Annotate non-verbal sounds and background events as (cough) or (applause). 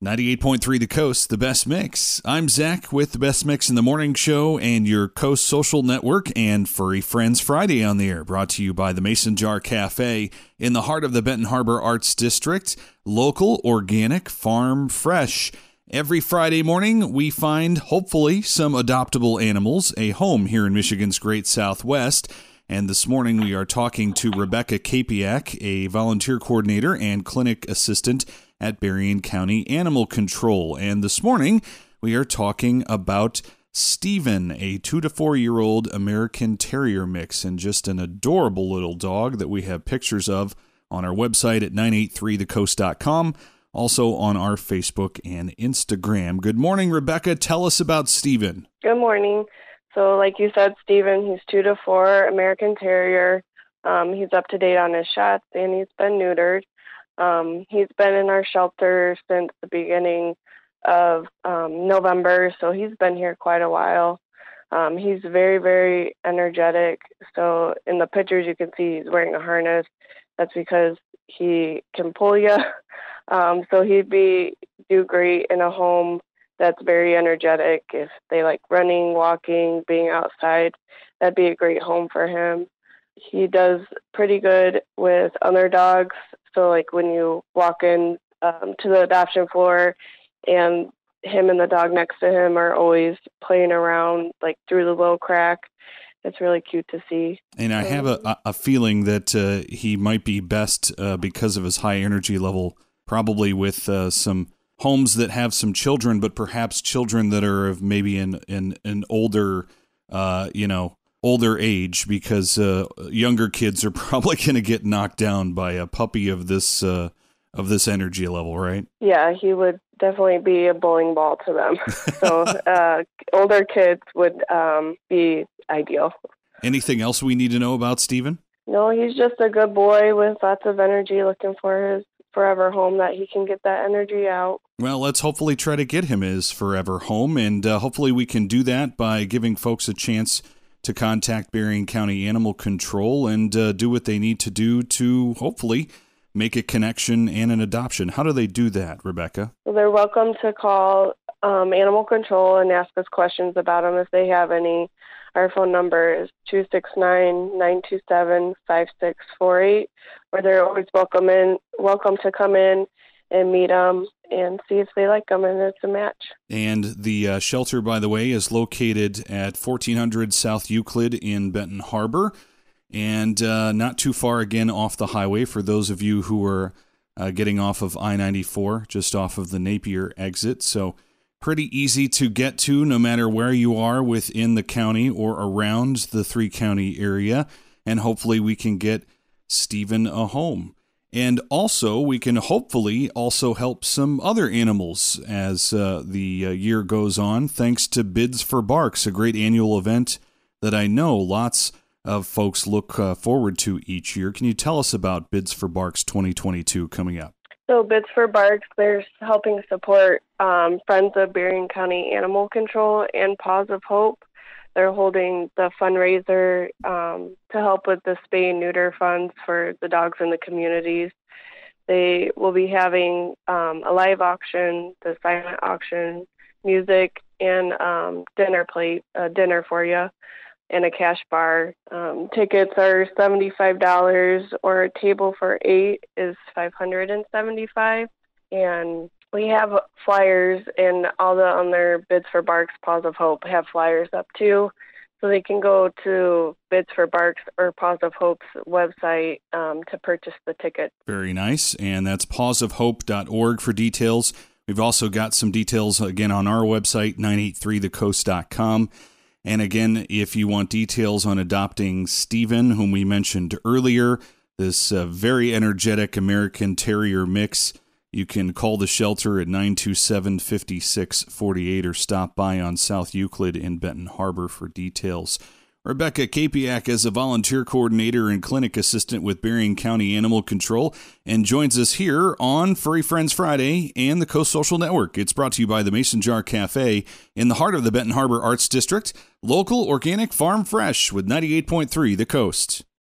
98.3 The Coast, the best mix. I'm Zach with the best mix in the morning show and your Coast Social Network and Furry Friends Friday on the air, brought to you by the Mason Jar Cafe in the heart of the Benton Harbor Arts District. Local, organic, farm fresh. Every Friday morning, we find, hopefully, some adoptable animals, a home here in Michigan's Great Southwest. And this morning, we are talking to Rebecca Kapiak, a volunteer coordinator and clinic assistant at Berrien County Animal Control. And this morning, we are talking about Steven, a two to four year old American Terrier mix, and just an adorable little dog that we have pictures of on our website at 983thecoast.com, also on our Facebook and Instagram. Good morning, Rebecca. Tell us about Steven. Good morning. So, like you said, Steven, he's two to four American Terrier. Um, he's up to date on his shots and he's been neutered. Um, he's been in our shelter since the beginning of um, November, so he's been here quite a while. Um, he's very, very energetic. So in the pictures, you can see he's wearing a harness. That's because he can pull you. (laughs) Um, so he'd be do great in a home that's very energetic. If they like running, walking, being outside, that'd be a great home for him. He does pretty good with other dogs. So like when you walk in um, to the adoption floor, and him and the dog next to him are always playing around like through the little crack. It's really cute to see. And I have a, a feeling that uh, he might be best uh, because of his high energy level, probably with uh, some homes that have some children, but perhaps children that are of maybe an, an older, uh, you know, older age because uh, younger kids are (laughs) probably going to get knocked down by a puppy of this uh, of this energy level, right? Yeah, he would definitely be a bowling ball to them. so uh, older kids would um, be ideal. Anything else we need to know about Steven? No, he's just a good boy with lots of energy, looking for his forever home that he can get that energy out. Well, let's hopefully try to get him his forever home, and uh, hopefully we can do that by giving folks a chance to contact Berrien County Animal Control and uh, do what they need to do to hopefully make a connection and an adoption. How do they do that, Rebecca? Well, they're welcome to call um, Animal Control and ask us questions about them if they have any. Our phone number is 269 927 5648, or they're always welcome, in, welcome to come in and meet them and see if they like them and it's a match. And the uh, shelter, by the way, is located at 1400 South Euclid in Benton Harbor and uh, not too far again off the highway for those of you who are uh, getting off of I 94, just off of the Napier exit. So, pretty easy to get to no matter where you are within the county or around the three county area. And hopefully, we can get Steven a home. And also, we can hopefully also help some other animals as uh, the uh, year goes on, thanks to Bids for Barks, a great annual event that I know lots of folks look uh, forward to each year. Can you tell us about Bids for Barks 2022 coming up? So, Bids for Barks, they're helping support um, Friends of Berrien County Animal Control and Paws of Hope. They're holding the fundraiser um, to help with the spay and neuter funds for the dogs in the communities. They will be having um, a live auction, the silent auction, music, and um, dinner plate, uh, dinner for you, and a cash bar. Um, tickets are seventy-five dollars, or a table for eight is five hundred and seventy-five. And we have flyers and all the on their bids for barks paws of hope have flyers up too. So they can go to bids for barks or paws of hope's website um, to purchase the ticket. Very nice. And that's pawsofhope.org for details. We've also got some details again on our website 983thecoast.com and again if you want details on adopting Steven, whom we mentioned earlier this uh, very energetic american terrier mix you can call the shelter at 927 5648 or stop by on South Euclid in Benton Harbor for details. Rebecca Kapiak is a volunteer coordinator and clinic assistant with Berrien County Animal Control and joins us here on Furry Friends Friday and the Coast Social Network. It's brought to you by the Mason Jar Cafe in the heart of the Benton Harbor Arts District. Local, organic, farm fresh with 98.3 The Coast.